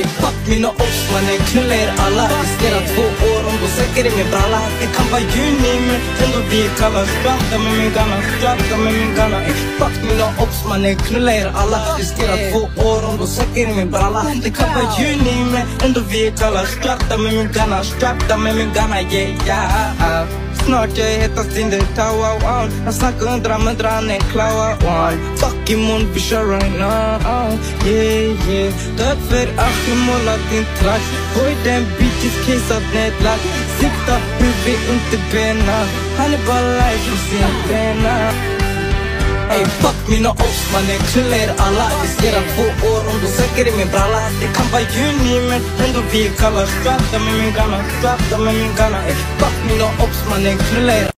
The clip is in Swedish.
Fuck mina obs mannen, knulla er alla. Riskerar två år om du säker i min bralla Det kan vara juni men ändå vi är kalla. Strata med min ganna, strata med min ganna Ey, Fuck mina obs mannen, knulla er alla. Riskerar två år om du säker i min bralla Det kan vara juni men ändå vi är kalla. Strata med min ganna, strata med min ganna Yeah, yeah. Snart jag är hetast in the tower one Jag snackar undra men drar ner klawa one Fuck imorgon vi kör right now. Yeah yeah. Död för Ashi målat din trash Boy den bitches caseat nedlagt Sikta huvud inte bena. Han är bara life för sin bena Ey fuck mina ops, mannen, knulla er alla. Riskerar två år om du söker i min bralla. Det kan vara juni men ändå vi är kalla. Strata med min ganna, strata med min ganna Ey fuck mina obs mannen, knulla er